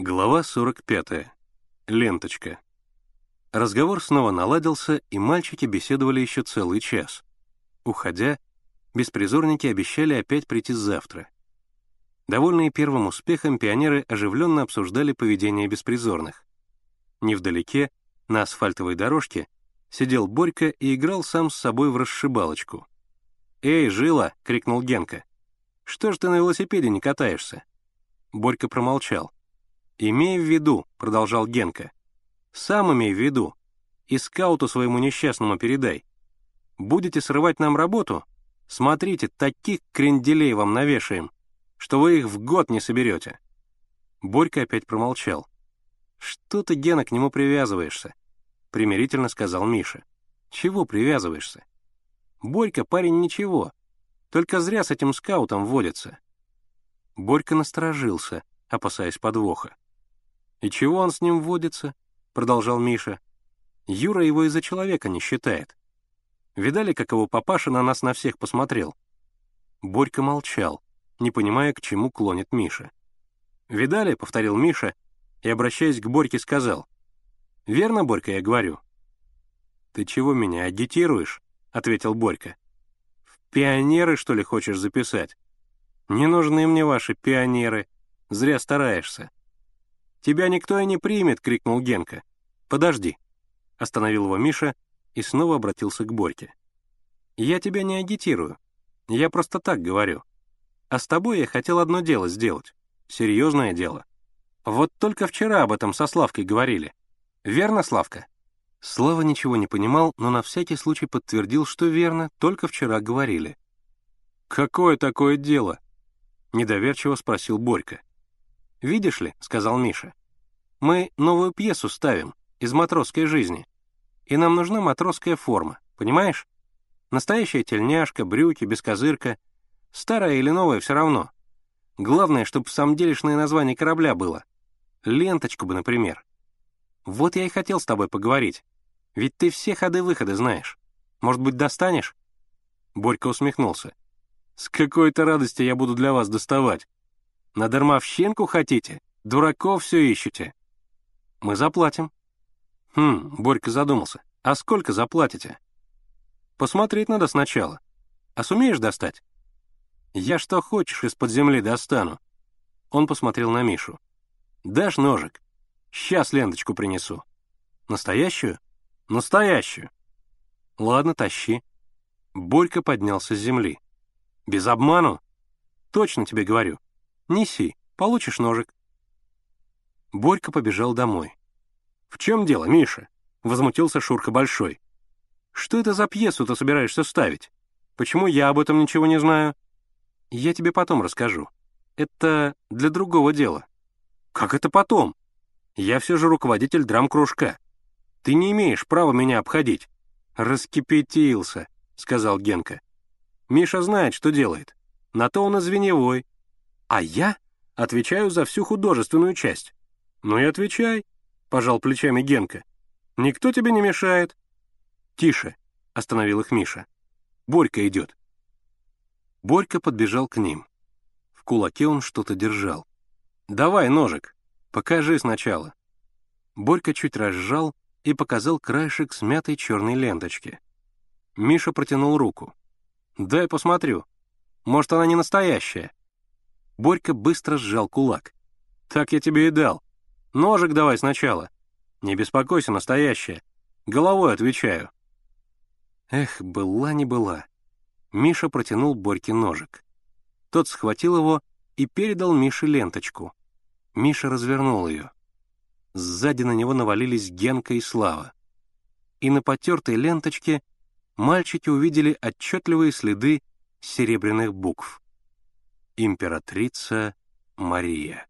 Глава 45. Ленточка. Разговор снова наладился, и мальчики беседовали еще целый час. Уходя, беспризорники обещали опять прийти завтра. Довольные первым успехом, пионеры оживленно обсуждали поведение беспризорных. Невдалеке, на асфальтовой дорожке, сидел Борька и играл сам с собой в расшибалочку. «Эй, Жила!» — крикнул Генка. «Что ж ты на велосипеде не катаешься?» Борька промолчал. «Имей в виду», — продолжал Генка, — «сам имей в виду, и скауту своему несчастному передай. Будете срывать нам работу? Смотрите, таких кренделей вам навешаем, что вы их в год не соберете». Борька опять промолчал. «Что ты, Гена, к нему привязываешься?» — примирительно сказал Миша. «Чего привязываешься?» «Борька парень ничего, только зря с этим скаутом водится». Борька насторожился, опасаясь подвоха. «И чего он с ним водится?» — продолжал Миша. «Юра его из-за человека не считает. Видали, как его папаша на нас на всех посмотрел?» Борька молчал, не понимая, к чему клонит Миша. «Видали?» — повторил Миша и, обращаясь к Борьке, сказал. «Верно, Борька, я говорю?» «Ты чего меня агитируешь?» — ответил Борька. «В пионеры, что ли, хочешь записать? Не нужны мне ваши пионеры. Зря стараешься. «Тебя никто и не примет!» — крикнул Генка. «Подожди!» — остановил его Миша и снова обратился к Борьке. «Я тебя не агитирую. Я просто так говорю. А с тобой я хотел одно дело сделать. Серьезное дело. Вот только вчера об этом со Славкой говорили. Верно, Славка?» Слава ничего не понимал, но на всякий случай подтвердил, что верно, только вчера говорили. «Какое такое дело?» — недоверчиво спросил Борька. «Видишь ли», — сказал Миша, — «мы новую пьесу ставим из матросской жизни, и нам нужна матросская форма, понимаешь? Настоящая тельняшка, брюки, бескозырка, старая или новая все равно. Главное, чтобы самделишное название корабля было. Ленточку бы, например. Вот я и хотел с тобой поговорить, ведь ты все ходы-выходы знаешь. Может быть, достанешь?» Борька усмехнулся. «С какой-то радости я буду для вас доставать. На дармовщинку хотите? Дураков все ищете. Мы заплатим. Хм, Борька задумался. А сколько заплатите? Посмотреть надо сначала. А сумеешь достать? Я что хочешь из-под земли достану. Он посмотрел на Мишу. Дашь ножик? Сейчас ленточку принесу. Настоящую? Настоящую. Ладно, тащи. Борька поднялся с земли. Без обману? Точно тебе говорю. Неси, получишь ножик». Борька побежал домой. «В чем дело, Миша?» — возмутился Шурка Большой. «Что это за пьесу ты собираешься ставить? Почему я об этом ничего не знаю?» «Я тебе потом расскажу. Это для другого дела». «Как это потом? Я все же руководитель драм-кружка. Ты не имеешь права меня обходить». «Раскипятился», — сказал Генка. «Миша знает, что делает. На то он и звеневой. А я отвечаю за всю художественную часть. Ну и отвечай, пожал плечами Генка. Никто тебе не мешает. Тише, остановил их Миша. Борька идет. Борька подбежал к ним. В кулаке он что-то держал. «Давай ножик, покажи сначала». Борька чуть разжал и показал краешек смятой черной ленточки. Миша протянул руку. «Дай посмотрю. Может, она не настоящая?» Борька быстро сжал кулак. «Так я тебе и дал. Ножик давай сначала. Не беспокойся, настоящая. Головой отвечаю». Эх, была не была. Миша протянул Борьке ножик. Тот схватил его и передал Мише ленточку. Миша развернул ее. Сзади на него навалились Генка и Слава. И на потертой ленточке мальчики увидели отчетливые следы серебряных букв императрица Мария.